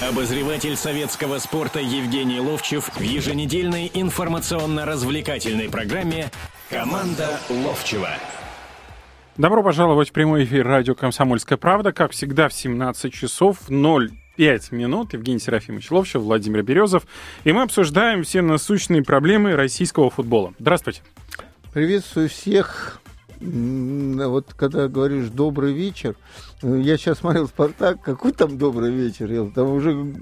Обозреватель советского спорта Евгений Ловчев в еженедельной информационно-развлекательной программе «Команда Ловчева». Добро пожаловать в прямой эфир радио «Комсомольская правда». Как всегда, в 17 часов 05 минут. Евгений Серафимович Ловчев, Владимир Березов. И мы обсуждаем все насущные проблемы российского футбола. Здравствуйте. Приветствую всех вот когда говоришь добрый вечер, я сейчас смотрел Спартак, какой там добрый вечер, я там уже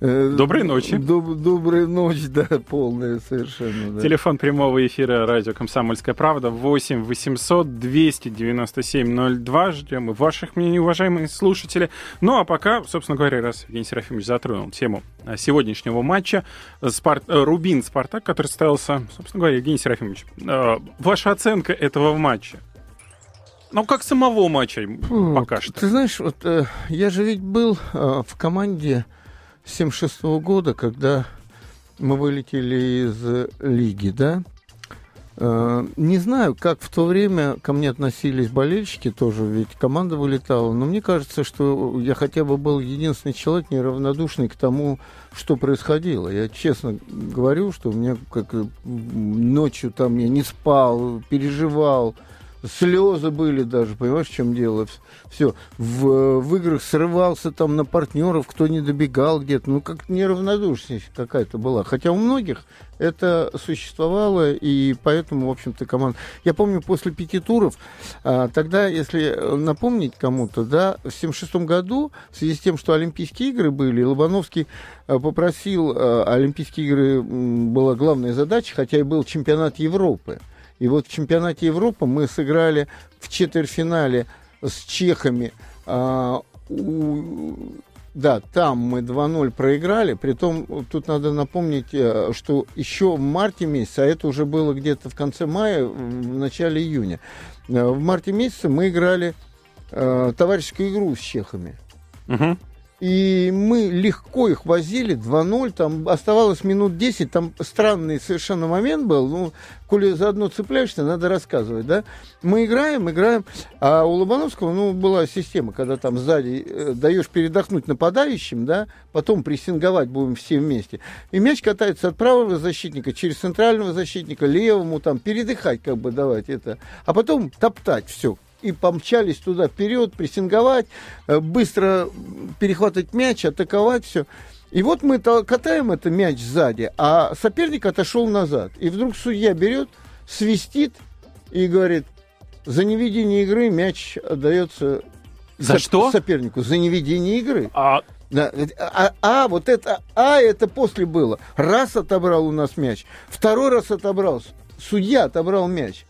э, доброй ночи, доб, добрая ночь, да, полная совершенно. Да. Телефон прямого эфира радио Комсомольская правда 8 800 297 02. Ждем и ваших мнений, уважаемые слушатели. Ну а пока, собственно говоря, раз Евгений Серафимович затронул тему э, сегодняшнего матча Спарт... Рубин Спартак, который состоялся, собственно говоря, Евгений Серафимович, ваша оценка этого матча? Ну, как самого матча Фу, пока что. Ты знаешь, вот э, я же ведь был э, в команде 76 -го года, когда мы вылетели из лиги, да? Э, не знаю, как в то время ко мне относились болельщики тоже, ведь команда вылетала, но мне кажется, что я хотя бы был единственный человек неравнодушный к тому, что происходило. Я честно говорю, что у меня как ночью там я не спал, переживал, слезы были даже, понимаешь, в чем дело? Все. В, в играх срывался там на партнеров, кто не добегал где-то. Ну, как неравнодушность какая-то была. Хотя у многих это существовало, и поэтому, в общем-то, команда... Я помню, после пяти туров, а, тогда, если напомнить кому-то, да, в 76 году, в связи с тем, что Олимпийские игры были, Лобановский а, попросил, а, Олимпийские игры была главная задача, хотя и был чемпионат Европы. И вот в чемпионате Европы мы сыграли в четвертьфинале с чехами. А, у, да, там мы 2-0 проиграли. Притом, тут надо напомнить, э, что еще в марте месяце, а это уже было где-то в конце мая, в начале июня, э, в марте месяце мы играли э, товарищескую игру с чехами. Угу. И мы легко их возили, 2-0, там оставалось минут 10, там странный совершенно момент был, ну, коли заодно цепляешься, надо рассказывать, да. Мы играем, играем, а у Лобановского, ну, была система, когда там сзади э, даешь передохнуть нападающим, да, потом прессинговать будем все вместе. И мяч катается от правого защитника через центрального защитника, левому, там, передыхать, как бы давать это, а потом топтать все, и помчались туда вперед, прессинговать, э, быстро перехватывать мяч, атаковать все. И вот мы катаем этот мяч сзади, а соперник отошел назад. И вдруг судья берет, свистит и говорит, за неведение игры мяч отдается за соп- что? сопернику. За неведение игры. А... Да, а, а, вот это, а это после было. Раз отобрал у нас мяч, второй раз отобрал, судья отобрал мяч.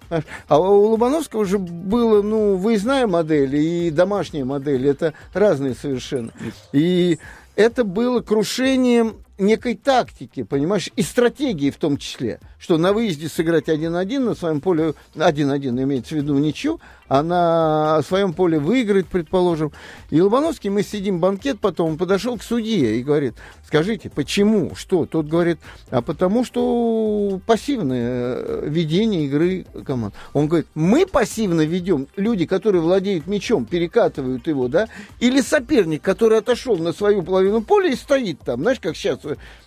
А у Лобановского уже была, ну, выездная модель и домашняя модель. Это разные совершенно. И это было крушением некой тактики, понимаешь, и стратегии в том числе, что на выезде сыграть 1-1 на своем поле, 1-1 имеется в виду ничью, а на своем поле выиграть, предположим. И Лобановский, мы сидим банкет, потом он подошел к судье и говорит, скажите, почему, что? Тот говорит, а потому что пассивное э, ведение игры команд. Он говорит, мы пассивно ведем, люди, которые владеют мячом, перекатывают его, да, или соперник, который отошел на свою половину поля и стоит там, знаешь, как сейчас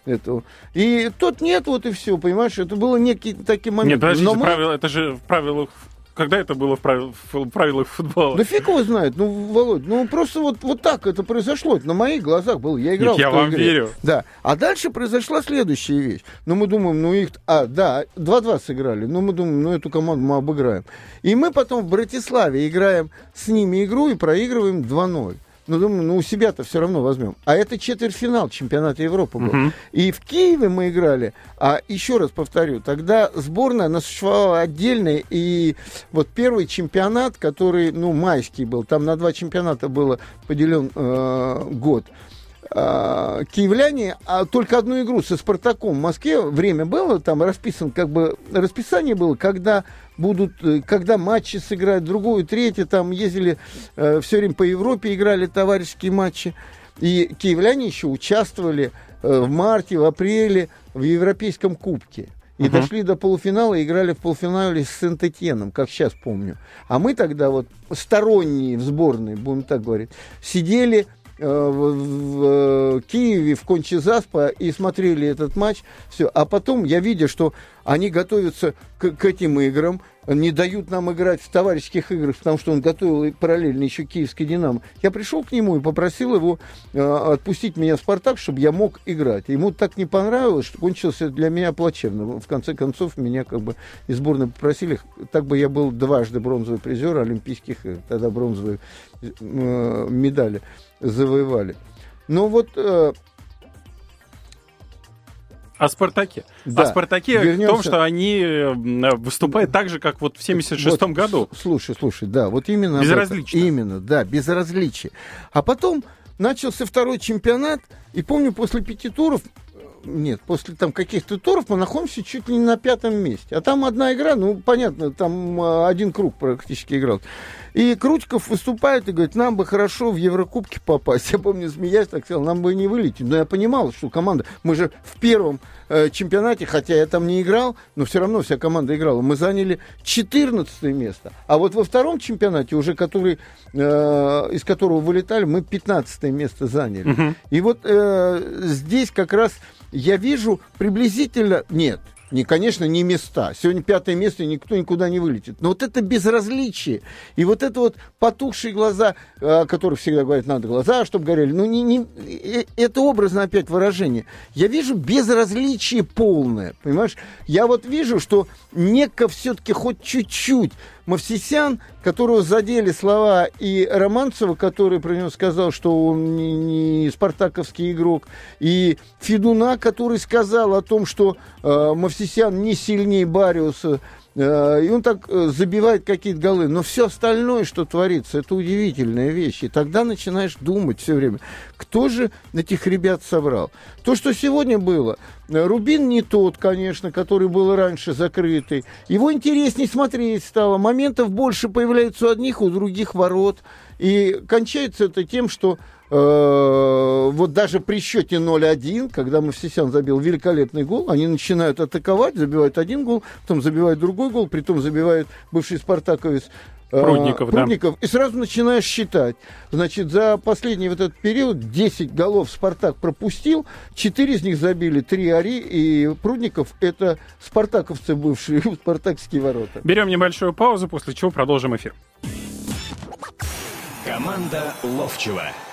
этого. И тот нет, вот и все, понимаешь, это было некий такие моменты. Нет, подождите, Но мы... правило, это же в правилах когда это было в, правил, в правилах футбола? Да фиг его знает, ну, Володь, ну просто вот, вот так это произошло, это на моих глазах было, я играл Нет, я вам игре. верю. Да, а дальше произошла следующая вещь. Ну, мы думаем, ну их, а, да, 2-2 сыграли, ну, мы думаем, ну, эту команду мы обыграем. И мы потом в Братиславе играем с ними игру и проигрываем 2-0. Ну, думаю, ну, у себя-то все равно возьмем. А это четвертьфинал чемпионата Европы был. Угу. И в Киеве мы играли, а еще раз повторю, тогда сборная, она существовала отдельная, и вот первый чемпионат, который, ну, майский был, там на два чемпионата было поделен э, год, а, киевляне а только одну игру со Спартаком в Москве время было, там расписан как бы расписание было, когда будут, э, когда матчи сыграть, другую, третью, там ездили э, все время по Европе, играли товарищеские матчи. И киевляне еще участвовали э, в марте, в апреле в Европейском кубке. И uh-huh. дошли до полуфинала, и играли в полуфинале с Сент-Этьеном, как сейчас помню. А мы тогда вот сторонние в сборной, будем так говорить, сидели в, в Киеве, в Кончезаспа и смотрели этот матч. Все. А потом я видя, что они готовятся к, к этим играм, не дают нам играть в товарищеских играх, потому что он готовил параллельно еще киевский «Динамо». Я пришел к нему и попросил его э, отпустить меня в «Спартак», чтобы я мог играть. Ему так не понравилось, что кончилось для меня плачевно. В конце концов, меня как бы из сборной попросили. Так бы я был дважды бронзовый призер Олимпийских, игр, тогда бронзовые э, медали завоевали. Но вот э, о Спартаке. Да. О Спартаке Вернемся... в том, что они э, выступают так же, как вот в 76-м вот, году. Слушай, слушай, да, вот именно... Безразлично. Именно, да, безразличие. А потом начался второй чемпионат, и помню, после пяти туров нет, после там каких-то туров мы находимся чуть ли не на пятом месте. А там одна игра, ну, понятно, там а, один круг практически играл. И Крутиков выступает и говорит, нам бы хорошо в Еврокубке попасть. Я помню, смеясь, так сказал, нам бы не вылететь. Но я понимал, что команда... Мы же в первом э, чемпионате, хотя я там не играл, но все равно вся команда играла. Мы заняли 14 место. А вот во втором чемпионате, уже который, э, из которого вылетали, мы 15 место заняли. Угу. И вот э, здесь как раз я вижу приблизительно... Нет, не, конечно, не места. Сегодня пятое место, и никто никуда не вылетит. Но вот это безразличие, и вот это вот потухшие глаза, о которых всегда говорят, надо глаза, чтобы горели, ну, не, не, э, это образно опять выражение. Я вижу безразличие полное, понимаешь? Я вот вижу, что Нека все-таки хоть чуть-чуть Мавсисян, которого задели слова и Романцева, который про него сказал, что он не, не спартаковский игрок, и Федуна, который сказал о том, что э, Мавсисян не сильнее Бариуса, и он так э, забивает какие-то голы. Но все остальное, что творится, это удивительная вещь. И тогда начинаешь думать все время, кто же этих ребят собрал. То, что сегодня было, э, Рубин не тот, конечно, который был раньше закрытый. Его интереснее смотреть стало. Моментов больше появляется у одних, у других ворот. И кончается это тем, что Э, вот даже при счете 0-1, когда Мавсисян забил великолепный гол, они начинают атаковать, забивают один гол, потом забивают другой гол, притом забивают бывший спартаковец э, Прудников, Прудников, да. и сразу начинаешь считать. Значит, за последний вот этот период 10 голов Спартак пропустил, 4 из них забили, 3 Ари, и Прудников это спартаковцы бывшие, спартакские ворота. Берем небольшую паузу, после чего продолжим эфир. Команда Ловчева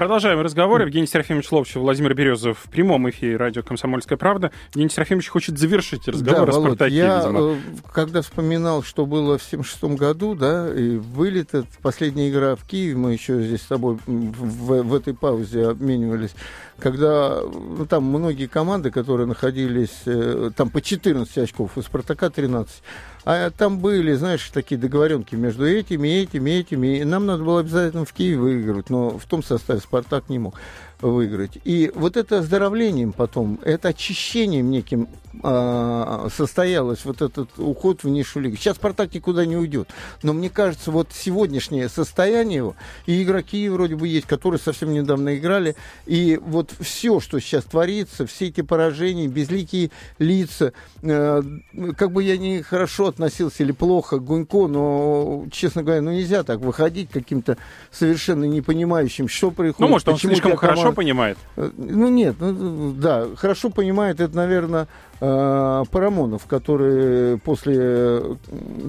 Продолжаем разговор. Евгений Серафимович Ловчев, Владимир Березов в прямом эфире радио «Комсомольская правда». Евгений Серафимович хочет завершить разговор да, о Володь, Спартаке, я, видимо. Э, когда вспоминал, что было в 76 году, да, и вылет, последняя игра в Киеве, мы еще здесь с тобой в, в этой паузе обменивались, когда ну, там многие команды, которые находились э, там по 14 очков, у «Спартака» 13, а там были, знаешь, такие договоренки между этими, этими, этими. И нам надо было обязательно в Киеве выиграть, но в том составе Спартак не мог выиграть. И вот это оздоровлением потом, это очищением неким состоялось, вот этот уход в низшую лигу. Сейчас Спартак никуда не уйдет. Но мне кажется, вот сегодняшнее состояние его, и игроки вроде бы есть, которые совсем недавно играли, и вот все, что сейчас творится, все эти поражения, безликие лица, э, как бы я не хорошо относился или плохо к Гунько, но, честно говоря, ну нельзя так выходить каким-то совершенно непонимающим, что происходит. Ну, может, он слишком хорошо хорошо понимает? Э, ну нет, ну, да, хорошо понимает, это, наверное, э, Парамонов, который после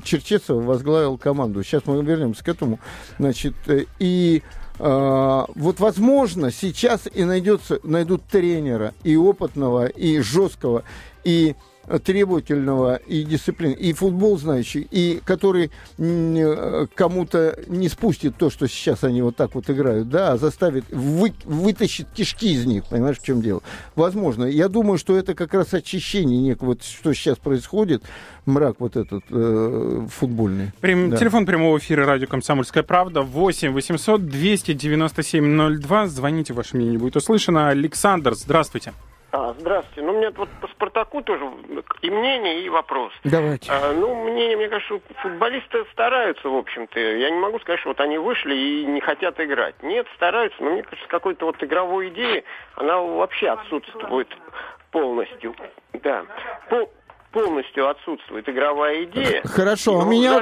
Черчесова возглавил команду. Сейчас мы вернемся к этому. Значит, э, и вот, возможно, сейчас и найдется, найдут тренера и опытного, и жесткого, и требовательного и дисциплины, и футбол знающий, и который э, кому-то не спустит то, что сейчас они вот так вот играют, да, а заставит, вы, вытащит кишки из них, понимаешь, в чем дело. Возможно. Я думаю, что это как раз очищение некого, что сейчас происходит, мрак вот этот э, футбольный. Прям, да. Телефон прямого эфира радио «Комсомольская правда» 8 800 297 02. Звоните, ваше мнение будет услышано. Александр, здравствуйте. А, здравствуйте. Ну, у меня вот по Спартаку тоже и мнение, и вопрос. Давайте. А, ну, мнение, мне кажется, футболисты стараются, в общем-то. Я не могу сказать, что вот они вышли и не хотят играть. Нет, стараются, но мне кажется, какой-то вот игровой идеи, она вообще отсутствует полностью. Да. По полностью отсутствует игровая идея. Хорошо, а у, меня,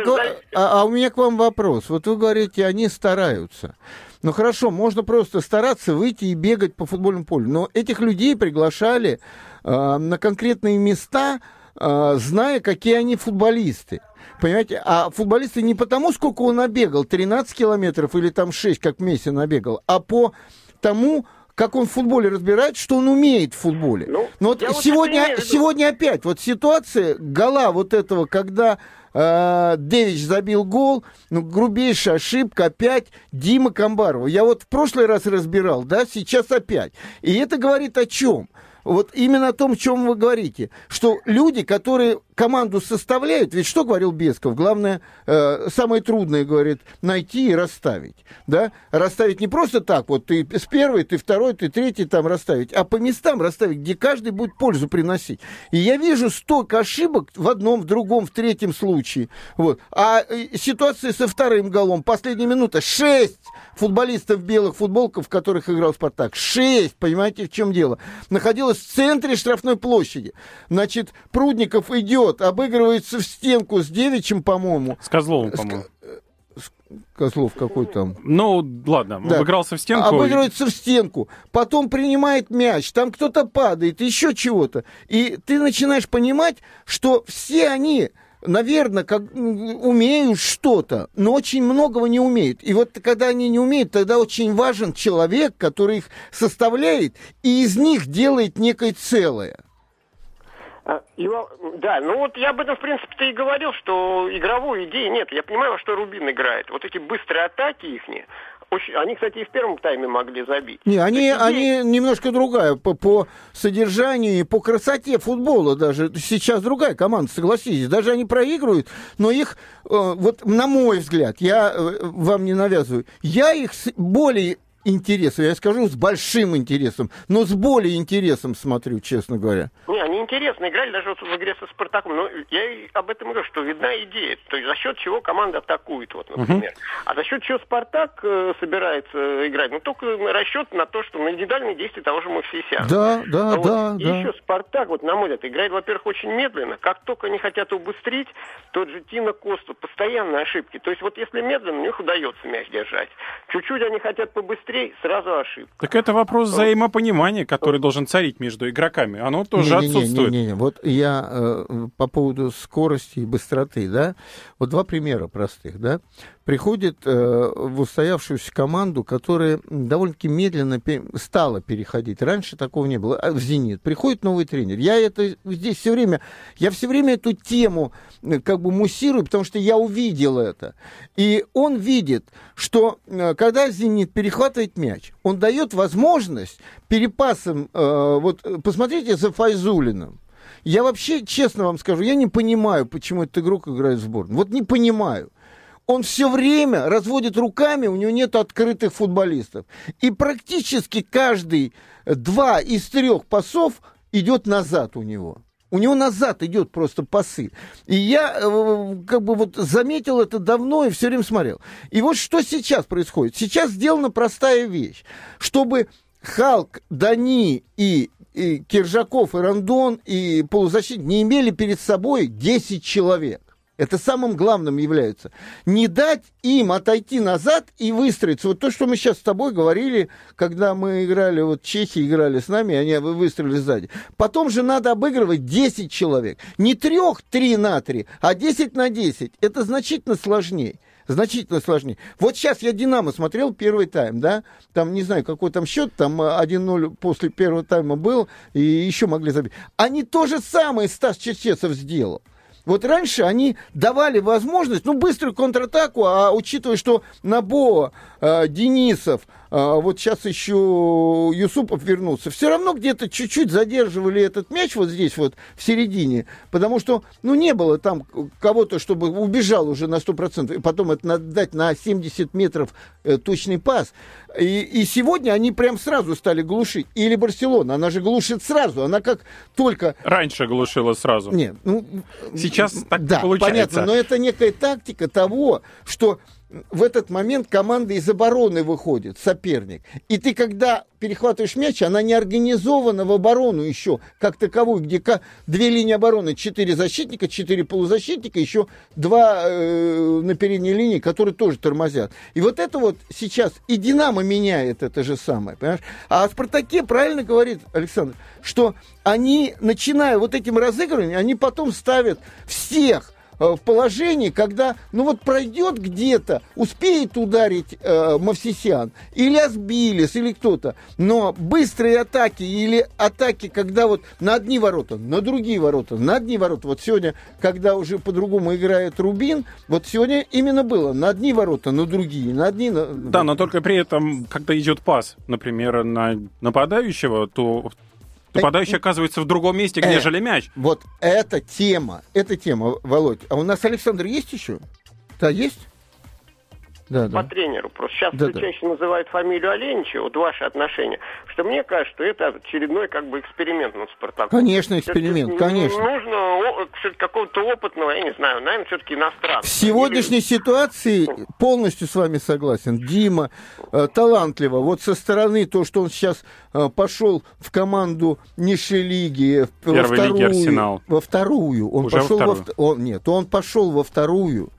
а, а у меня к вам вопрос. Вот вы говорите, они стараются. Ну хорошо, можно просто стараться выйти и бегать по футбольному полю. Но этих людей приглашали э, на конкретные места, э, зная, какие они футболисты. Понимаете? А футболисты не потому, сколько он набегал, 13 километров или там 6, как Месси набегал, а по тому, как он в футболе разбирает, что он умеет в футболе. Ну, Но вот сегодня, вот сегодня опять вот ситуация, гола вот этого, когда э, Дэвич забил гол, ну, грубейшая ошибка, опять Дима Камбарова. Я вот в прошлый раз разбирал, да, сейчас опять. И это говорит о чем? Вот именно о том, о чем вы говорите, что люди, которые команду составляют, ведь что говорил Бесков? Главное, э, самое трудное, говорит, найти и расставить. Да? Расставить не просто так, вот ты с первой, ты второй, ты третий там расставить, а по местам расставить, где каждый будет пользу приносить. И я вижу столько ошибок в одном, в другом, в третьем случае. Вот. А э, ситуация со вторым голом, последняя минута, шесть футболистов в белых футболках, в которых играл Спартак. Шесть, понимаете, в чем дело? Находилась в центре штрафной площади. Значит, Прудников идет, обыгрывается в стенку с Девичем, по-моему. С Козловым, по-моему. Козлов какой там? Ну, ладно, да. обыгрался в стенку. Обыгрывается в стенку. Потом принимает мяч, там кто-то падает, еще чего-то. И ты начинаешь понимать, что все они наверное, как, умеют что-то, но очень многого не умеют. И вот когда они не умеют, тогда очень важен человек, который их составляет и из них делает некое целое. А, да, ну вот я об этом, в принципе-то и говорил, что игровой идеи нет. Я понимаю, во что Рубин играет. Вот эти быстрые атаки их, очень, они, кстати, и в первом тайме могли забить. Не, они, есть, они немножко другая по, по содержанию и по красоте футбола даже. Сейчас другая команда, согласитесь. Даже они проигрывают, но их, э, вот на мой взгляд, я э, вам не навязываю, я их более интересом, я скажу с большим интересом, но с более интересом смотрю, честно говоря. Не, они интересно играли даже вот в игре со Спартаком, но я и об этом говорю, что видна идея, то есть за счет чего команда атакует, вот, например. Uh-huh. А за счет чего Спартак э, собирается играть? Ну, только расчет на то, что на индивидуальные действия того же Мавсисяна. Да, да, вот. да. И да. еще Спартак, вот на мой взгляд, играет, во-первых, очень медленно. Как только они хотят убыстрить, тот же Тина Косту, постоянные ошибки. То есть вот если медленно, у них удается мяч держать. Чуть-чуть они хотят побыстрее, быстрее, сразу ошибка. Так это вопрос взаимопонимания, который должен царить между игроками. Оно тоже не, не, отсутствует. Не, не, не, Вот я э, по поводу скорости и быстроты, да, вот два примера простых, да приходит э, в устоявшуюся команду, которая довольно-таки медленно стала переходить. Раньше такого не было. А в «Зенит» приходит новый тренер. Я это здесь все время, я все время эту тему э, как бы муссирую, потому что я увидел это. И он видит, что э, когда «Зенит» перехватывает мяч, он дает возможность перепасом, э, вот посмотрите за Файзулиным, я вообще, честно вам скажу, я не понимаю, почему этот игрок играет в сборную. Вот не понимаю он все время разводит руками, у него нет открытых футболистов. И практически каждый два из трех пасов идет назад у него. У него назад идет просто пасы. И я э, как бы вот заметил это давно и все время смотрел. И вот что сейчас происходит. Сейчас сделана простая вещь. Чтобы Халк, Дани и, и Киржаков, и Рандон, и полузащитник не имели перед собой 10 человек. Это самым главным является. Не дать им отойти назад и выстроиться. Вот то, что мы сейчас с тобой говорили, когда мы играли, вот чехи играли с нами, они выстроили сзади. Потом же надо обыгрывать 10 человек. Не трех, три на три, а 10 на 10. Это значительно сложнее значительно сложнее. Вот сейчас я «Динамо» смотрел первый тайм, да, там, не знаю, какой там счет, там 1-0 после первого тайма был, и еще могли забить. Они то же самое Стас Черчесов сделал. Вот раньше они давали возможность, ну, быструю контратаку, а учитывая, что Набо, э, Денисов, вот сейчас еще Юсупов вернулся, все равно где-то чуть-чуть задерживали этот мяч вот здесь вот в середине, потому что, ну, не было там кого-то, чтобы убежал уже на 100%, и потом это надо дать на 70 метров э, точный пас. И, и сегодня они прям сразу стали глушить. Или Барселона, она же глушит сразу, она как только... Раньше глушила сразу. Нет, ну... Сейчас так да, получается. понятно, но это некая тактика того, что в этот момент команда из обороны выходит, соперник. И ты, когда перехватываешь мяч, она не организована в оборону еще, как таковую, где две линии обороны, четыре защитника, четыре полузащитника, еще два э, на передней линии, которые тоже тормозят. И вот это вот сейчас и Динамо меняет это же самое, понимаешь? А о Спартаке правильно говорит Александр, что они, начиная вот этим разыгрыванием, они потом ставят всех в положении, когда, ну вот пройдет где-то, успеет ударить э, Мавсисян, или Асбилис, или кто-то, но быстрые атаки или атаки, когда вот на одни ворота, на другие ворота, на одни ворота, вот сегодня, когда уже по-другому играет Рубин, вот сегодня именно было. На одни ворота, на другие, на одни... На... Да, но только при этом, когда идет пас, например, на нападающего, то Нападающий оказывается в другом месте, э, нежели мяч. Вот эта тема, эта тема, Володь. А у нас Александр есть еще? Да, есть? Да, по да. тренеру. Просто сейчас да, да. чаще называют фамилию Оленича, вот ваши отношения, что мне кажется, что это очередной как бы эксперимент над Спартаком. Конечно, эксперимент, конечно. Нужно какого-то опытного, я не знаю, наверное, все-таки иностранца. В сегодняшней Или... ситуации полностью с вами согласен. Дима э, талантливо. Вот со стороны то, что он сейчас э, пошел в команду низшей лиги, во вторую, лиги Арсенал. во вторую. Он Уже пошел во вторую. Во, он, нет, он пошел во вторую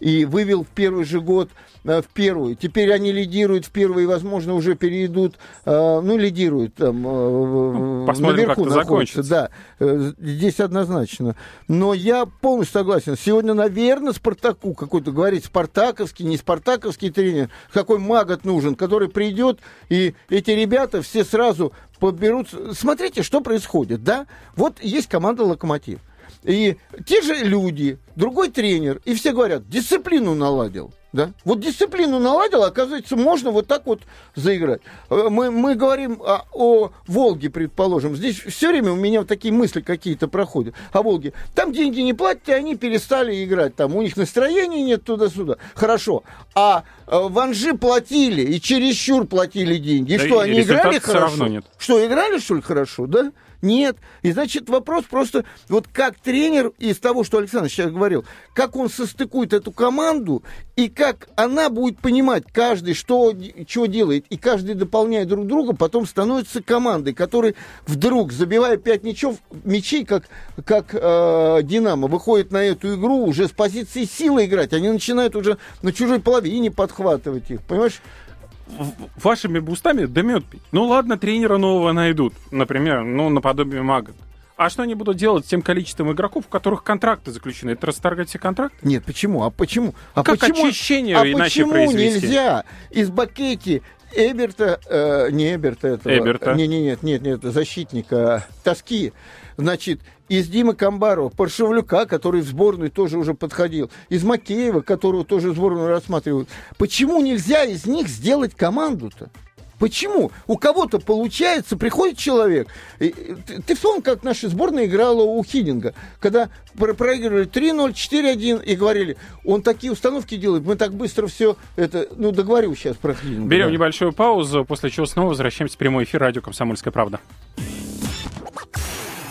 и вывел в первый же год Э, в первую. Теперь они лидируют в первую и, возможно, уже перейдут, э, ну, лидируют там, э, ну, Посмотрим, наверху как находятся. Да, здесь однозначно. Но я полностью согласен. Сегодня, наверное, Спартаку какой-то говорить спартаковский, не спартаковский тренер, какой магот нужен, который придет, и эти ребята все сразу подберут. Смотрите, что происходит, да? Вот есть команда «Локомотив». И те же люди, другой тренер, и все говорят, дисциплину наладил. Да? Вот дисциплину наладил, оказывается, можно вот так вот заиграть. Э, мы, мы говорим о, о Волге, предположим. Здесь все время у меня вот такие мысли какие-то проходят о Волге. Там деньги не платят, и они перестали играть. Там у них настроения нет туда-сюда. Хорошо. А э, в Анжи платили, и чересчур платили деньги. И да что, и они играли хорошо? Равно нет. Что, играли, что ли, хорошо, да? Нет. И значит, вопрос просто, вот как тренер из того, что Александр сейчас говорил, как он состыкует эту команду, и как она будет понимать, каждый что, что делает, и каждый дополняя друг друга, потом становится командой, которая вдруг, забивая пять мячов, мячей, как, как э, Динамо, выходит на эту игру уже с позиции силы играть. Они начинают уже на чужой половине подхватывать их. Понимаешь? Вашими бустами да мед пить. Ну ладно, тренера нового найдут, например, ну, наподобие Мага. А что они будут делать с тем количеством игроков, у которых контракты заключены? Это расторгать все контракты? Нет, почему? А почему? А как почему, очищение а иначе почему произвести? нельзя из Бакети Эберта, э, не Эберта этого. Эберта. Не, не, нет, нет, нет, защитника Тоски. Значит, из Димы Камбарова, Паршевлюка, который в сборную тоже уже подходил, из Макеева, которого тоже сборную рассматривают. Почему нельзя из них сделать команду-то? Почему? У кого-то получается, приходит человек. И, ты, ты вспомни, как наша сборная играла у Хидинга, когда про проигрывали 3-0, 4-1 и говорили, он такие установки делает, мы так быстро все это, ну, договорю сейчас про Хидинга. Берем да. небольшую паузу, после чего снова возвращаемся в прямой эфир радио «Комсомольская правда».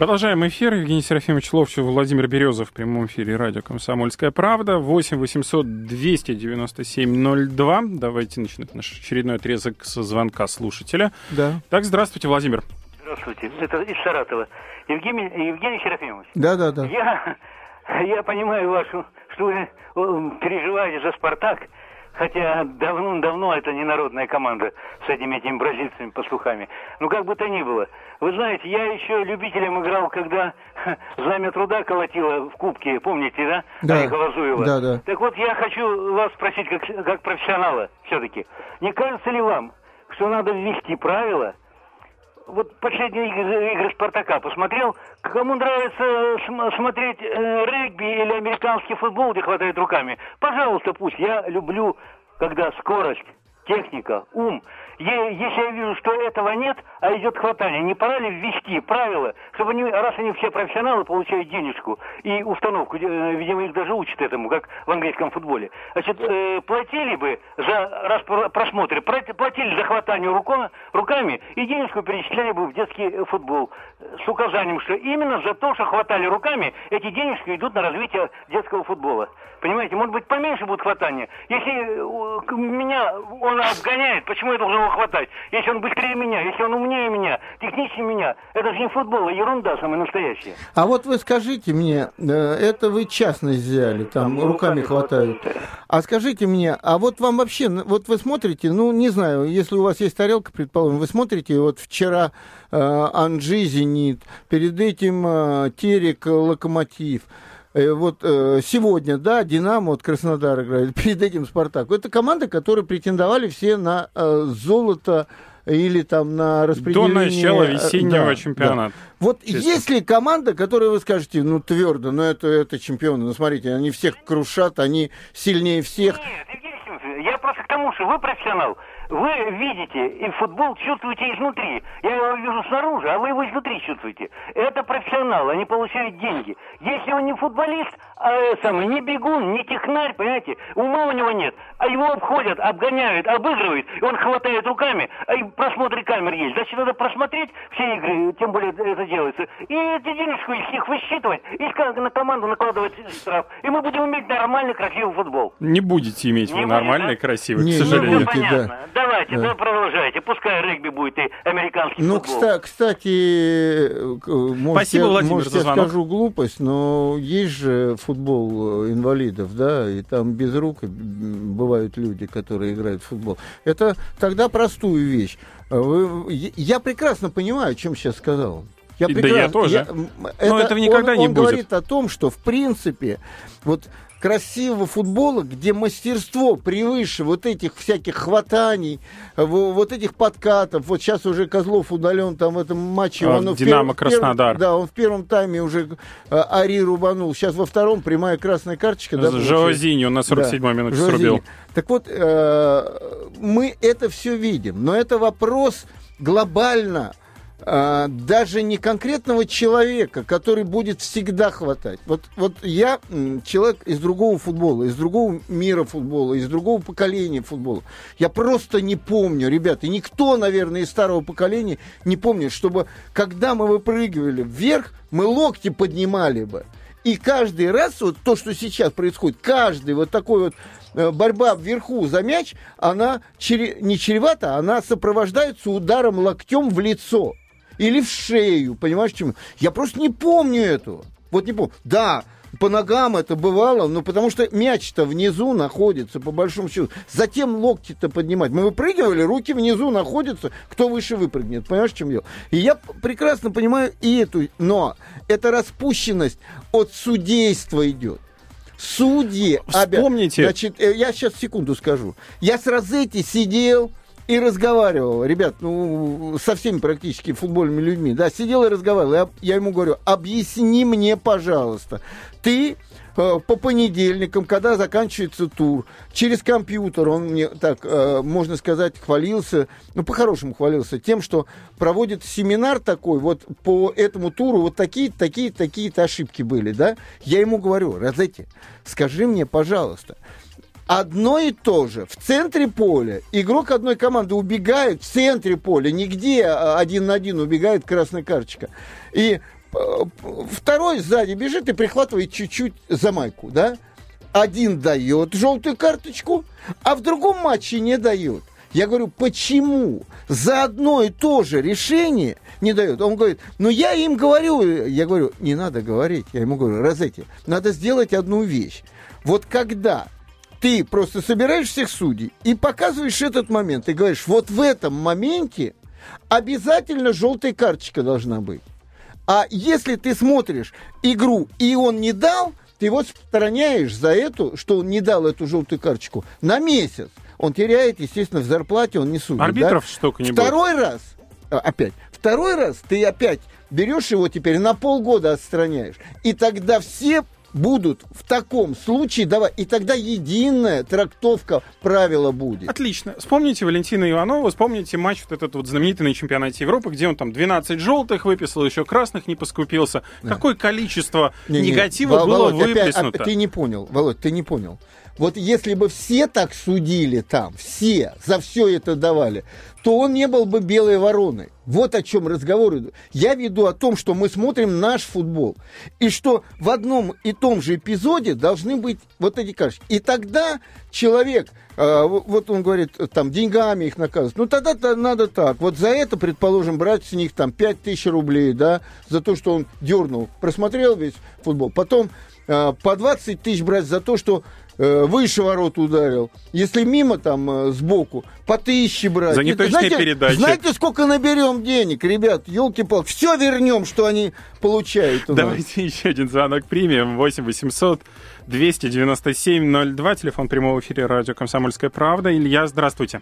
Продолжаем эфир. Евгений Серафимович Ловчев, Владимир Березов в прямом эфире радио «Комсомольская правда». 8 800 297 02. Давайте начнем наш очередной отрезок с звонка слушателя. Да. Так, здравствуйте, Владимир. Здравствуйте. Это из Саратова. Евгений, Евгений Серафимович. Да, да, да. Я, я понимаю вашу, что вы переживаете за «Спартак», Хотя давно-давно это не народная команда с этими этими бразильцами пастухами. Ну, как бы то ни было. Вы знаете, я еще любителем играл, когда знамя труда колотило в кубке, помните, да? Да. Орехова. Да, да. Так вот, я хочу вас спросить, как, как профессионала все-таки. Не кажется ли вам, что надо ввести правила, вот последние игры, игры Спартака посмотрел. Кому нравится см- смотреть э, регби или американский футбол, где хватает руками, пожалуйста, пусть. Я люблю, когда скорость, техника, ум. Если я вижу, что этого нет, а идет хватание, не пора ли ввести правила, чтобы они, раз они все профессионалы, получают денежку и установку, э, видимо, их даже учат этому, как в английском футболе. Значит, э, платили бы за распро- просмотры, про- платили за хватание руко- руками и денежку перечисляли бы в детский футбол с указанием, что именно за то, что хватали руками, эти денежки идут на развитие детского футбола. Понимаете, может быть, поменьше будет хватание. Если э, меня он обгоняет, почему я должен его хватать? Если он быстрее меня, если он умнее меня, техничнее меня, это же не футбол, а ерунда самая настоящая. А вот вы скажите мне, э, это вы частность взяли, там Там руками хватают. хватают. А скажите мне, а вот вам вообще, вот вы смотрите, ну, не знаю, если у вас есть тарелка, предположим, вы смотрите, вот вчера э, Анжи Зенит, перед этим э, Терек Локомотив, Э, вот э, сегодня, да, Динамо, вот Краснодар играет, перед этим Спартак. Это команды, которые претендовали все на э, золото или там на До распределение... начала э, весеннего да, чемпионата. Вот Честно. есть ли команда, которой вы скажете, ну, твердо, ну, это, это чемпионы, ну, смотрите, они всех крушат, они сильнее всех. Нет, Евгений Семенович, я просто к тому, что вы профессионал. Вы видите и футбол чувствуете изнутри. Я его вижу снаружи, а вы его изнутри чувствуете. Это профессионал, они получают деньги. Если он не футболист, а э, самый, не бегун, не технарь, понимаете, ума у него нет, а его обходят, обгоняют, обыгрывают, и он хватает руками, а и просмотры камер есть. Значит, надо просмотреть все игры, тем более это делается, и эти денежку из них высчитывать, и на команду накладывать штраф. И мы будем иметь нормальный, красивый футбол. Не будете иметь Не вы будет, нормальный, да? красивый, Не, к не сожалению. будет. понятно. да. Давайте, Да. да, продолжайте. Пускай регби будет и американский Ну, футбол. кста- кстати, э, может, Спасибо, я, Владимир, может, за я звонок. скажу глупость, но есть же футбол э, инвалидов, да, и там без рук м, бывают люди, которые играют в футбол. Это тогда простую вещь. Вы- я- я прекрасно понимаю, о чем сейчас сказал. Я да я тоже. м, Но этого никогда он, не он будет. говорит о том, что в принципе вот красивого футбола, где мастерство превыше вот этих всяких хватаний, во- вот этих подкатов. Вот сейчас уже Козлов удален там в этом матче. А, он «Динамо» в первом- Краснодар. да, он в первом тайме уже э, Ари рубанул. Сейчас во втором прямая красная карточка. да, получается? Жоозиньо на 47-й минуте Жозе. срубил. Так вот, э, мы это все видим, но это вопрос глобально э, даже не конкретного человека, который будет всегда хватать. Вот, вот я человек из другого футбола, из другого мира футбола, из другого поколения футбола. Я просто не помню, ребята, и никто, наверное, из старого поколения не помнит, чтобы когда мы выпрыгивали вверх, мы локти поднимали бы. И каждый раз, вот то, что сейчас происходит, каждый вот такой вот э, борьба вверху за мяч, она чере- не чревата, она сопровождается ударом локтем в лицо или в шею, понимаешь, чем? Я просто не помню этого. Вот не помню. Да, по ногам это бывало, но потому что мяч-то внизу находится, по большому счету. Затем локти-то поднимать. Мы выпрыгивали, руки внизу находятся, кто выше выпрыгнет. Понимаешь, в чем дело? И я прекрасно понимаю и эту, но эта распущенность от судейства идет. Судьи обя- Вспомните. Значит, э, я сейчас секунду скажу. Я с Розетти сидел и разговаривал, ребят, ну, со всеми практически футбольными людьми, да, сидел и разговаривал. Я, я ему говорю, объясни мне, пожалуйста, ты э, по понедельникам, когда заканчивается тур, через компьютер он мне, так, э, можно сказать, хвалился, ну, по-хорошему хвалился тем, что проводит семинар такой, вот по этому туру, вот такие, такие, такие-то ошибки были, да. Я ему говорю, Розетти, скажи мне, пожалуйста, одно и то же. В центре поля игрок одной команды убегает в центре поля, нигде а, один на один убегает красная карточка. И э, второй сзади бежит и прихватывает чуть-чуть за майку, да? Один дает желтую карточку, а в другом матче не дает. Я говорю, почему за одно и то же решение не дает? Он говорит, ну я им говорю. Я говорю, не надо говорить. Я ему говорю, Розетти, надо сделать одну вещь. Вот когда ты просто собираешь всех судей и показываешь этот момент. И говоришь, вот в этом моменте обязательно желтая карточка должна быть. А если ты смотришь игру, и он не дал, ты его стороняешь за эту, что он не дал эту желтую карточку на месяц. Он теряет, естественно, в зарплате, он не судит. Арбитров да? штука не Второй будет. раз, а, опять, второй раз ты опять берешь его теперь на полгода отстраняешь. И тогда все будут в таком случае давать, и тогда единая трактовка правила будет. Отлично. Вспомните Валентина Иванова, вспомните матч вот этот вот знаменитый на чемпионате Европы, где он там 12 желтых выписал, еще красных не поскупился. Да. Какое количество не, негатива не, было Володь, выплеснуто? Опять, ты не понял, Володь, ты не понял. Вот если бы все так судили там, все за все это давали, то он не был бы белой вороной. Вот о чем разговор идет. Я веду о том, что мы смотрим наш футбол. И что в одном и том же эпизоде должны быть вот эти карточки. И тогда человек, э, вот он говорит, там, деньгами их наказывать. Ну, тогда -то надо так. Вот за это, предположим, брать с них там 5 тысяч рублей, да, за то, что он дернул, просмотрел весь футбол. Потом э, по 20 тысяч брать за то, что Э, выше ворот ударил. Если мимо там э, сбоку, по тысяче брать. За неточные знаете, передачи. Знаете, сколько наберем денег, ребят? Елки-палки. Все вернем, что они получают. Давайте еще один звонок примем. 8 800 297 02. Телефон прямого эфира радио «Комсомольская правда». Илья, здравствуйте.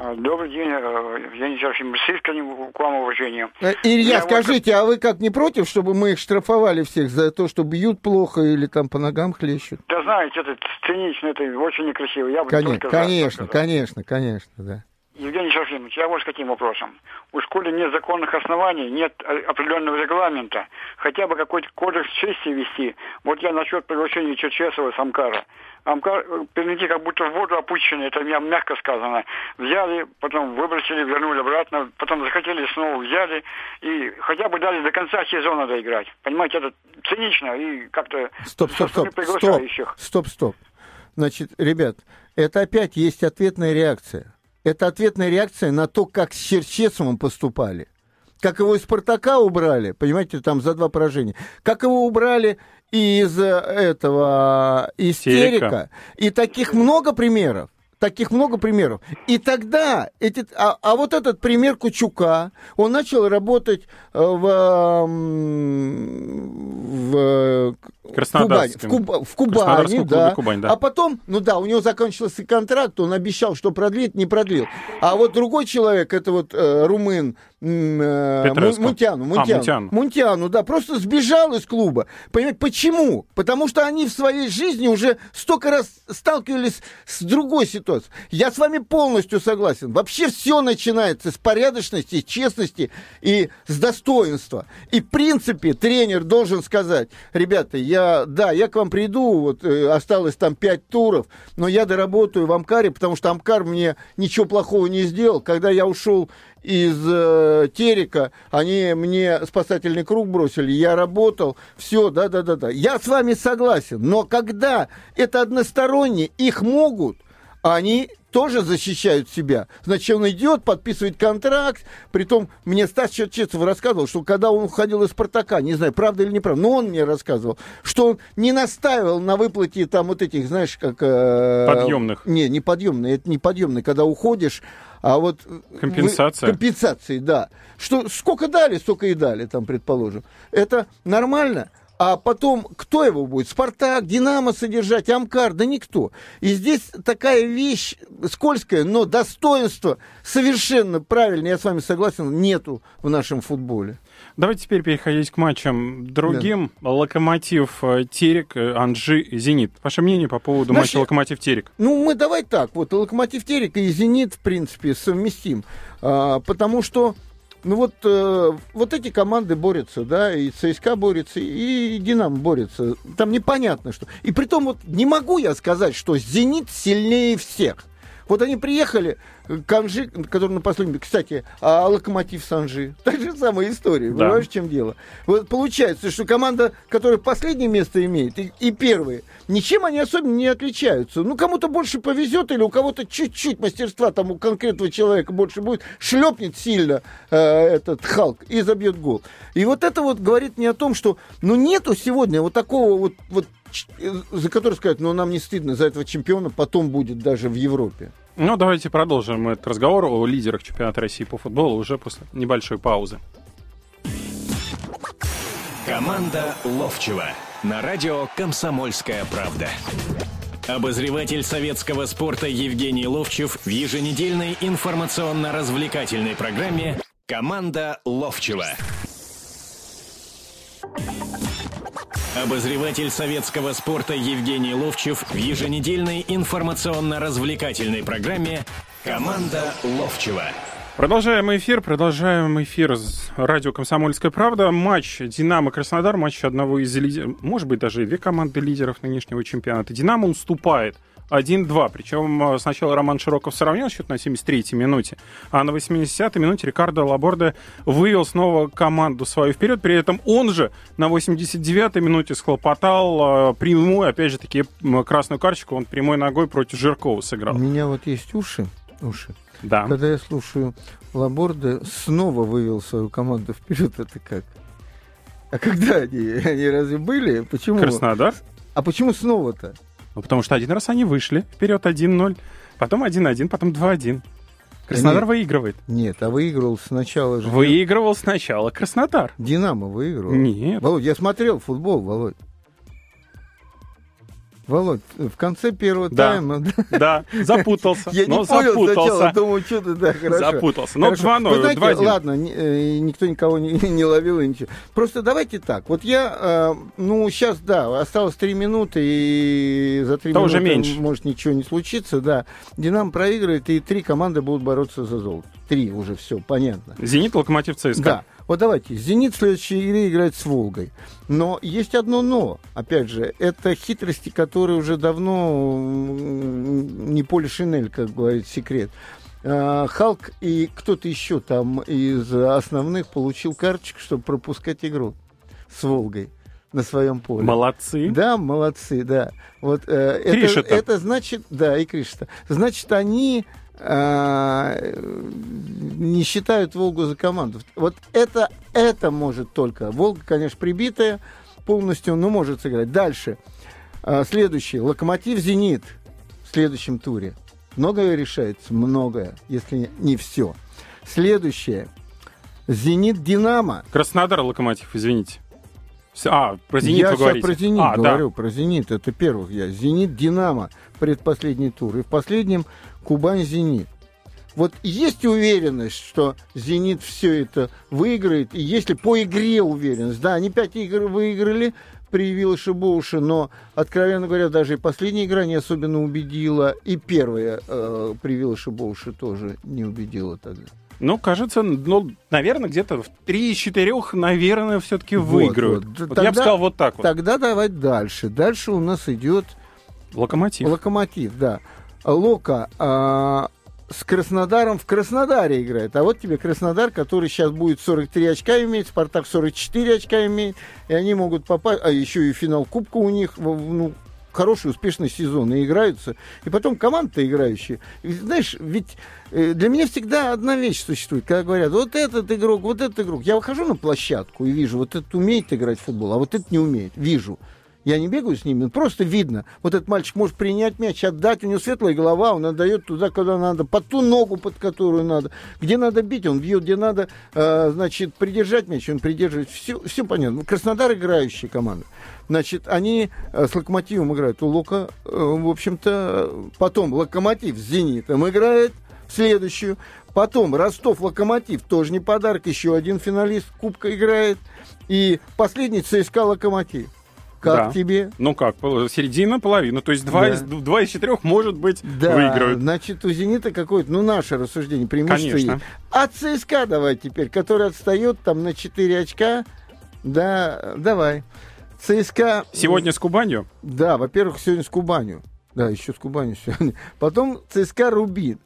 А, добрый день, э, Евгений Серафим, с искренним к вам уважением. Э, Илья, Я скажите, вот... а вы как не против, чтобы мы их штрафовали всех за то, что бьют плохо или там по ногам хлещут? Да знаете, это цинично, это очень некрасиво. Я бы конечно, конечно, конечно, конечно, да. Евгений Серафимович, я вот с каким вопросом. У школы нет законных оснований, нет определенного регламента, хотя бы какой-то кодекс чести вести. Вот я насчет приглашения Черчесова с Перейти как будто в воду опущены, это меня мягко сказано. Взяли, потом выбросили, вернули обратно, потом захотели, снова взяли, и хотя бы дали до конца сезона доиграть. Понимаете, это цинично и как-то... Стоп, стоп, стоп, стоп, стоп, стоп. Значит, ребят, это опять есть ответная реакция это ответная реакция на то, как с Черчесовым поступали. Как его из «Спартака» убрали, понимаете, там за два поражения. Как его убрали из э, этого истерика. И таких много примеров. Таких много примеров. И тогда, эти, а, а вот этот пример Кучука, он начал работать э, в, в Кубани, в, Куб, в Кубани, да. Кубань, да. А потом, ну да, у него закончился контракт, он обещал, что продлит, не продлил. А вот другой человек, это вот э, румын э, Мунтяну, Мунтяну, а, Мунтяну, да, просто сбежал из клуба. Понимаете, почему? Потому что они в своей жизни уже столько раз сталкивались с другой ситуацией. Я с вами полностью согласен. Вообще все начинается с порядочности, честности и с достоинства. И в принципе тренер должен сказать, ребята, я я, да, я к вам приду, вот э, осталось там пять туров, но я доработаю в Амкаре, потому что Амкар мне ничего плохого не сделал. Когда я ушел из э, Терека, они мне спасательный круг бросили, я работал, все, да-да-да-да. Я с вами согласен, но когда это односторонне, их могут, они тоже защищают себя. Значит, он идет, подписывает контракт. Притом, мне Стас Черчесов рассказывал, что когда он уходил из «Спартака», не знаю, правда или неправда, но он мне рассказывал, что он не настаивал на выплате там вот этих, знаешь, как... Э, подъемных. Не, не подъемные, это не подъемные, когда уходишь, а вот... Компенсация. Вы, компенсации, да. Что, сколько дали, столько и дали, там, предположим. Это нормально. А потом, кто его будет? Спартак, Динамо содержать, Амкар? Да никто. И здесь такая вещь скользкая, но достоинства совершенно правильно, я с вами согласен, нету в нашем футболе. Давайте теперь переходить к матчам другим. Да. Локомотив э, Терек, э, Анжи, Зенит. Ваше мнение по поводу Наши... матча Локомотив Терек? Ну, мы давай так. Вот Локомотив Терек и Зенит, в принципе, совместим. А, потому что ну вот, э, вот эти команды борются, да, и ЦСКА борется, и Динамо борется. Там непонятно что. И при том вот не могу я сказать, что Зенит сильнее всех. Вот они приехали, Канжи, который на последнем... Кстати, а Локомотив Санжи. Та же самая история. Да. Понимаешь, в чем дело? Вот получается, что команда, которая последнее место имеет, и, и первые, ничем они особенно не отличаются. Ну, кому-то больше повезет, или у кого-то чуть-чуть мастерства, там у конкретного человека больше будет, шлепнет сильно э, этот Халк и забьет гол. И вот это вот говорит мне о том, что, ну, нету сегодня вот такого вот, вот за который сказать, ну нам не стыдно за этого чемпиона, потом будет даже в Европе. Ну, давайте продолжим этот разговор о лидерах чемпионата России по футболу уже после небольшой паузы. Команда Ловчева на радио «Комсомольская правда». Обозреватель советского спорта Евгений Ловчев в еженедельной информационно-развлекательной программе «Команда Ловчева». Обозреватель советского спорта Евгений Ловчев в еженедельной информационно-развлекательной программе «Команда Ловчева». Продолжаем эфир, продолжаем эфир с радио «Комсомольская правда». Матч «Динамо-Краснодар», матч одного из лидеров, может быть, даже две команды лидеров нынешнего чемпионата. «Динамо» уступает 1-2. Причем э, сначала Роман Широков сравнял счет на 73-й минуте, а на 80-й минуте Рикардо Лаборде вывел снова команду свою вперед. При этом он же на 89-й минуте схлопотал э, прямую, опять же таки, красную карточку. Он прямой ногой против Жиркова сыграл. У меня вот есть уши, уши да. Когда я слушаю Лаборде, снова вывел свою команду вперед, это как? А когда они? Они разве были? Почему? Краснодар. А почему снова-то? Ну, потому что один раз они вышли вперед 1-0, потом 1-1, потом 2-1. Краснодар они... выигрывает. Нет, а выигрывал сначала же... Выигрывал сначала Краснодар. Динамо выигрывал. Нет. Володь, я смотрел футбол, Володь. Володь, в конце первого да. тайма... Да, запутался. Я но не понял запутался. сначала, думаю, что ты, да, хорошо. Запутался. Но 2-0, Вы знаете, 2-1. ладно, э, никто никого не, не ловил и ничего. Просто давайте так. Вот я, э, ну, сейчас, да, осталось 3 минуты, и за 3 То минуты уже меньше. может ничего не случиться, да. Динамо проигрывает, и три команды будут бороться за золото. Три уже, все, понятно. Зенит, Локомотив, ЦСКА. Да. Вот давайте, «Зенит» в следующей игре играет с «Волгой». Но есть одно «но». Опять же, это хитрости, которые уже давно не поле Шинель, как говорит секрет. А, Халк и кто-то еще там из основных получил карточку, чтобы пропускать игру с «Волгой» на своем поле. Молодцы. Да, молодцы, да. Вот э, это, это значит, да, и Кришта. Значит, они не считают Волгу за команду. Вот это, это может только. Волга, конечно, прибитая полностью, но может сыграть. Дальше. А, следующий. Локомотив Зенит в следующем туре. Многое решается, многое, если не все. Следующее. Зенит Динамо. Краснодар Локомотив, извините. А, про «Зенит» я вы говорите. про «Зенит» а, говорю, да. про «Зенит». Это первых я. «Зенит» «Динамо» предпоследний тур. И в последнем Кубань Зенит. Вот есть уверенность, что Зенит все это выиграет, и если по игре уверенность, да, они пять игр выиграли при Виллаше Боуше, но, откровенно говоря, даже и последняя игра не особенно убедила, и первая э, при Виллаше Боуше тоже не убедила тогда. Ну, кажется, ну, наверное, где-то в 3-4, наверное, все-таки выиграют. Вот, Вот тогда, я бы сказал вот так вот. Тогда давай дальше. Дальше у нас идет Локомотив. Локомотив, да. Лока а, с Краснодаром в Краснодаре играет. А вот тебе Краснодар, который сейчас будет 43 очка иметь, Спартак 44 очка имеет, и они могут попасть, а еще и финал Кубка у них, ну, хороший, успешный сезон, и играются. И потом команда играющая. И, знаешь, ведь э, для меня всегда одна вещь существует, когда говорят, вот этот игрок, вот этот игрок. Я выхожу на площадку и вижу, вот этот умеет играть в футбол, а вот этот не умеет. Вижу. Я не бегаю с ними, просто видно. Вот этот мальчик может принять мяч, отдать, у него светлая голова, он отдает туда, куда надо, под ту ногу, под которую надо. Где надо бить, он бьет, где надо, э, значит, придержать мяч, он придерживает. Все, все понятно. Краснодар играющая команда. Значит, они э, с Локомотивом играют. У Лока, э, в общем-то, потом Локомотив с Зенитом играет в следующую. Потом Ростов Локомотив, тоже не подарок, еще один финалист Кубка играет. И последний ЦСКА Локомотив. Как Да. тебе? Ну как, середина, половина. То есть два, Да. из, два из четырех, может быть, Да, выиграют. значит, у «Зенита» какое-то, ну, наше рассуждение, преимущество Конечно. есть. А ЦСКА давай теперь, который отстает там на 4 очка, да, давай. ЦСКА... Сегодня с Кубанью. Да, во-первых, сегодня с Кубанью. Да, еще с Кубанью сегодня. Потом ЦСКА Рубин.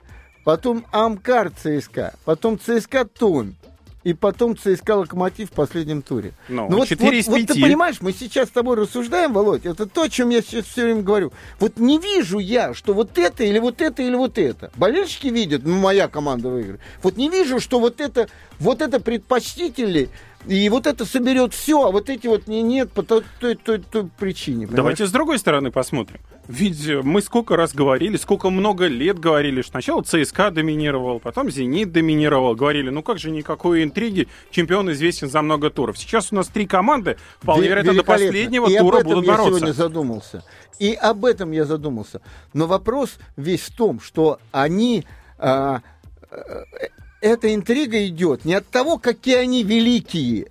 Потом Амкар ЦСКА. Потом ЦСКА Томь. И потом ЦСКА Локомотив в последнем туре. Ну, вот, четыре вот- из вот ты понимаешь, мы сейчас с тобой рассуждаем, Володь, это то, о чем я сейчас все время говорю. Вот не вижу я, что вот это или вот это или вот это. Болельщики видят, ну, моя команда выиграет. Вот не вижу, что вот это, вот это предпочтительнее, И вот это соберет все, а вот эти вот не, нет по той, той, той, той причине. понимаешь? Давайте с другой стороны посмотрим. Ведь э, мы сколько раз говорили, сколько много лет говорили, что сначала ЦСКА доминировал, потом Зенит доминировал. Говорили, ну как же никакой интриги, чемпион известен за много туров. Сейчас у нас три команды, вполне Ве- вероятно, до последнего и тура об этом будут я бороться. сегодня задумался. И об этом я задумался. Но вопрос весь в том, что они... а, э, эта интрига идет не от того, какие они великие,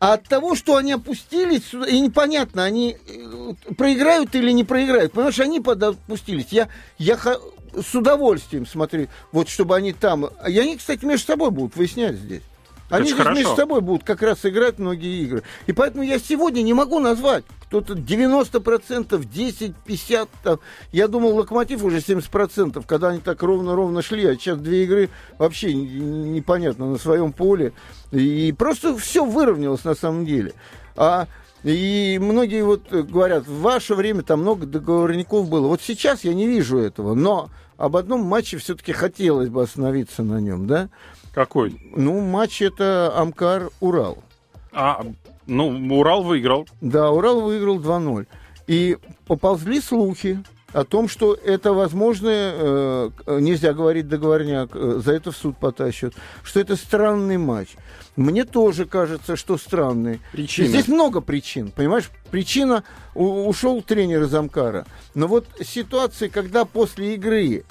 а от того, что они опустились, и непонятно, они э, проиграют или не проиграют. Потому что они подопустились. Я, я с удовольствием смотрю, вот чтобы они там... И они, кстати, между собой будут выяснять здесь. Они ж здесь хорошо. между собой будут как раз играть многие игры. И поэтому я сегодня не могу назвать. Кто-то 90%, 10, 50. Там. Я думал, Локомотив уже 70%, когда они так ровно-ровно шли. А сейчас две игры вообще непонятно на своем поле. И просто все выровнялось на самом деле. А и многие вот говорят, в ваше время там много договорников было. Вот сейчас я не вижу этого, но об одном матче все-таки хотелось бы остановиться на нем, да? Какой? Ну, матч это Амкар-Урал. А, ну, Урал выиграл. Да, Урал выиграл 2-0. И поползли слухи о том, что это возможно, э, нельзя говорить договорняк, э, за это в суд потащат, что это странный матч. Мне тоже кажется, что странный. Причины. Здесь много причин, понимаешь? Причина, у- ушел тренер из Амкара. Но вот ситуации, когда после игры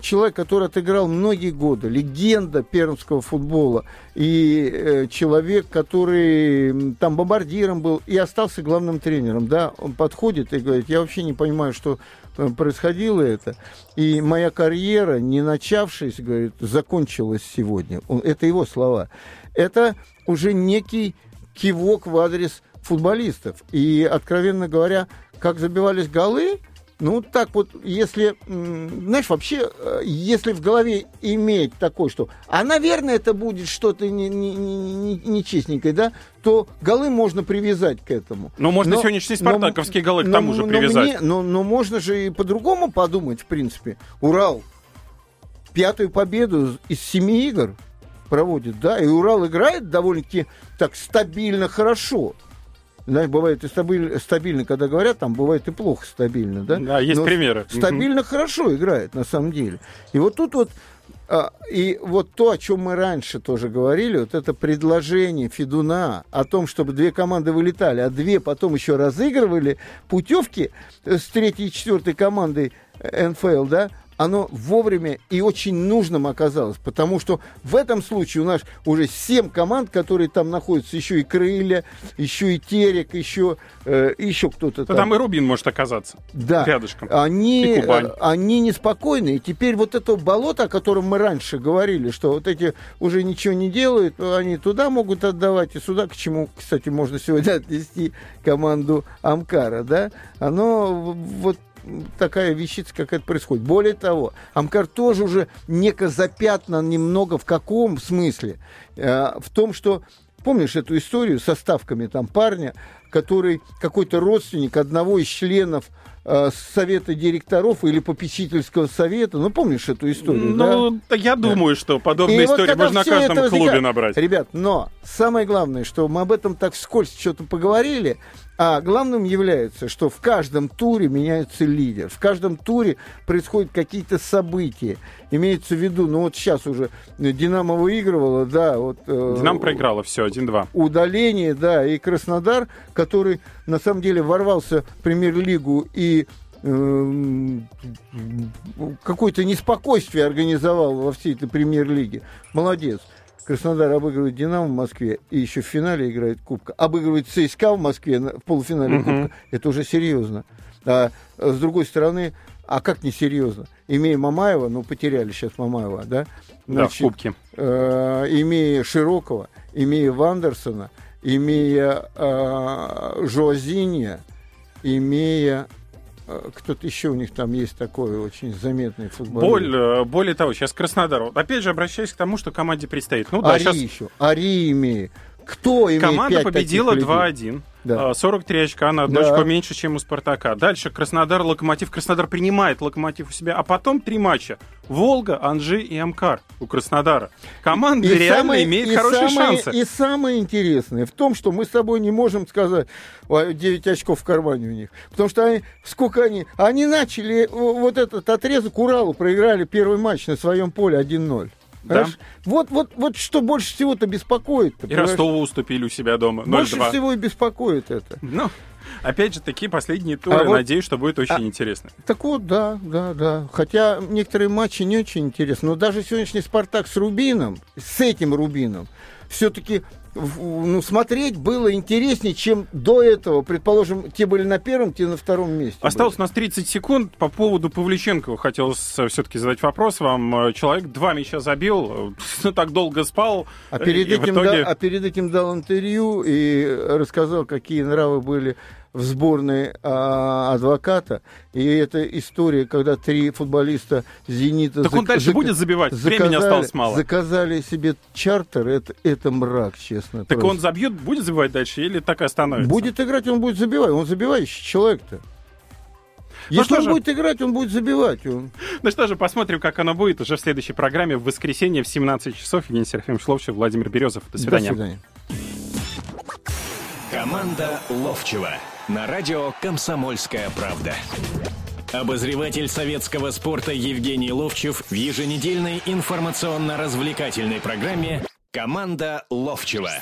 человек, который отыграл многие годы, легенда пермского футбола, и э, человек, который там бомбардиром был и остался главным тренером, да, он подходит и говорит, я вообще не понимаю, что э, происходило это, и моя карьера, не начавшись, говорит, закончилась сегодня. Это его слова. Это уже некий кивок в адрес футболистов. И, откровенно говоря, как забивались голы, ну, так вот, если, знаешь, вообще, э, если в голове иметь такое, что, а, наверное, это будет что-то не- не- не- не- нечестненькое, да, то голы можно привязать к этому. Ну, можно Но- сегодняшние но- спартаковские голы к но- тому же но привязать. мне- но, но можно же и по-другому подумать, в принципе. Урал пятую победу из семи игр проводит, да, и Урал играет довольно-таки так стабильно, хорошо. Знаешь, бывает и стабиль- стабильно, когда говорят, там бывает и плохо стабильно, да? Да, есть Но примеры. Стабильно хорошо играет, на самом деле. И вот тут вот а, и вот то, о чем мы раньше тоже говорили, вот это предложение Федуна о том, чтобы две команды вылетали, а две потом еще разыгрывали путевки э, с третьей и четвертой командой НФЛ, да, оно вовремя и очень нужным оказалось, потому что в этом случае у нас уже семь команд, которые там находятся, еще и Крылья, еще и Терек, еще, э, еще кто-то Да там и Рубин может оказаться. да. рядышком. Они, э, они неспокойны. И теперь вот это болото, о котором мы раньше говорили, что вот эти уже ничего не делают, они туда могут отдавать, и сюда, к чему, кстати, можно сегодня отнести команду Амкара, да, оно вот такая вещица какая-то происходит. Более того, Амкар тоже уже неко запятнан немного в каком смысле? Э, в том, что Помнишь эту историю со ставками там парня, который какой-то родственник одного из членов э, совета директоров или попечительского совета, ну помнишь эту историю, да? Ну, да я думаю, что подобные И вот истории когда можно на каждом это клубе возникает- набрать. Ребят, но самое главное, что мы об этом так вскользь что-то поговорили, а главным является, что в каждом туре меняется лидер, в каждом туре происходят какие-то события. Имеется в виду, ну вот сейчас уже Динамо выигрывала, да, вот... э, Динамо проиграла, все, 1-2. удаление, да, и Краснодар, который на самом деле ворвался в премьер-лигу и эм, какое-то неспокойствие организовал во всей этой премьер-лиге. Молодец. Краснодар обыгрывает Динамо в Москве и еще в финале играет Кубка. Обыгрывает ЦСКА в Москве в полуфинале Мгм. Кубка. Это уже серьезно. А, с другой стороны, а как не серьезно? Имея Мамаева, ну потеряли сейчас Мамаева, да? Да, в Кубке. э, имея Широкого, имея Вандерсона, имея э, Жоазинья, имея э, кто-то еще у них там есть такой очень заметный футболист. Боль, э, более того, сейчас Краснодар. Опять же, обращаясь к тому, что команде предстоит. Ну да, Ари сейчас еще, Ари имея. Кто имеет команда победила таких людей? 2-1. Да. А, 43 очка на одну Да. очко меньше, чем у Спартака. Дальше Краснодар, Локомотив. Краснодар принимает Локомотив у себя, а потом три матча. Волга, Анжи и Амкар у Краснодара. Команда реально самое- имеет и хорошие самое- шансы. И самое интересное в том, что мы с тобой не можем сказать, «Ой, 9 очков в кармане у них. Потому что они, сколько они... Они начали э, вот этот отрезок Уралу, проиграли первый матч на своем поле 1-0. Да. Понимаешь? Вот, вот, вот что больше всего-то беспокоит. И Ростову уступили у себя дома. 0-2. Больше всего и беспокоит это. Ну, опять же, такие последние туры. А вот- Надеюсь, что будет очень а- интересно. Так вот, да, да, да. Хотя некоторые матчи не очень интересны. Но даже сегодняшний «Спартак» с Рубином, с этим Рубином, все-таки ну, смотреть было интереснее, чем до этого. Предположим, те были на первом, те на втором месте. Осталось были. у нас 30 секунд. По поводу Павличенкова хотелось все-таки задать вопрос вам. Э, Человек два мяча забил, э, ну, так долго спал. А перед, этим итоге- да- а перед этим дал интервью и рассказал, какие нравы были в сборной а, адвоката. И эта история, когда три футболиста «Зенита» Так он зак- дальше зак- будет забивать? Времени осталось мало. Заказали себе чартер, это, это мрак, честно. Так просто. он забьет, будет забивать дальше или так и остановится? Будет играть, он будет забивать. Он забивающий человек-то. Ну Если он же. будет играть, он будет забивать. Он... Ну что же, посмотрим, как оно будет уже в следующей программе в воскресенье в 17 часов. Евгений Серафимович Ловчев, Владимир Березов. До свидания. До свидания. Команда Ловчева на радио «Комсомольская правда». Обозреватель советского спорта Евгений Ловчев в еженедельной информационно-развлекательной программе «Команда Ловчева».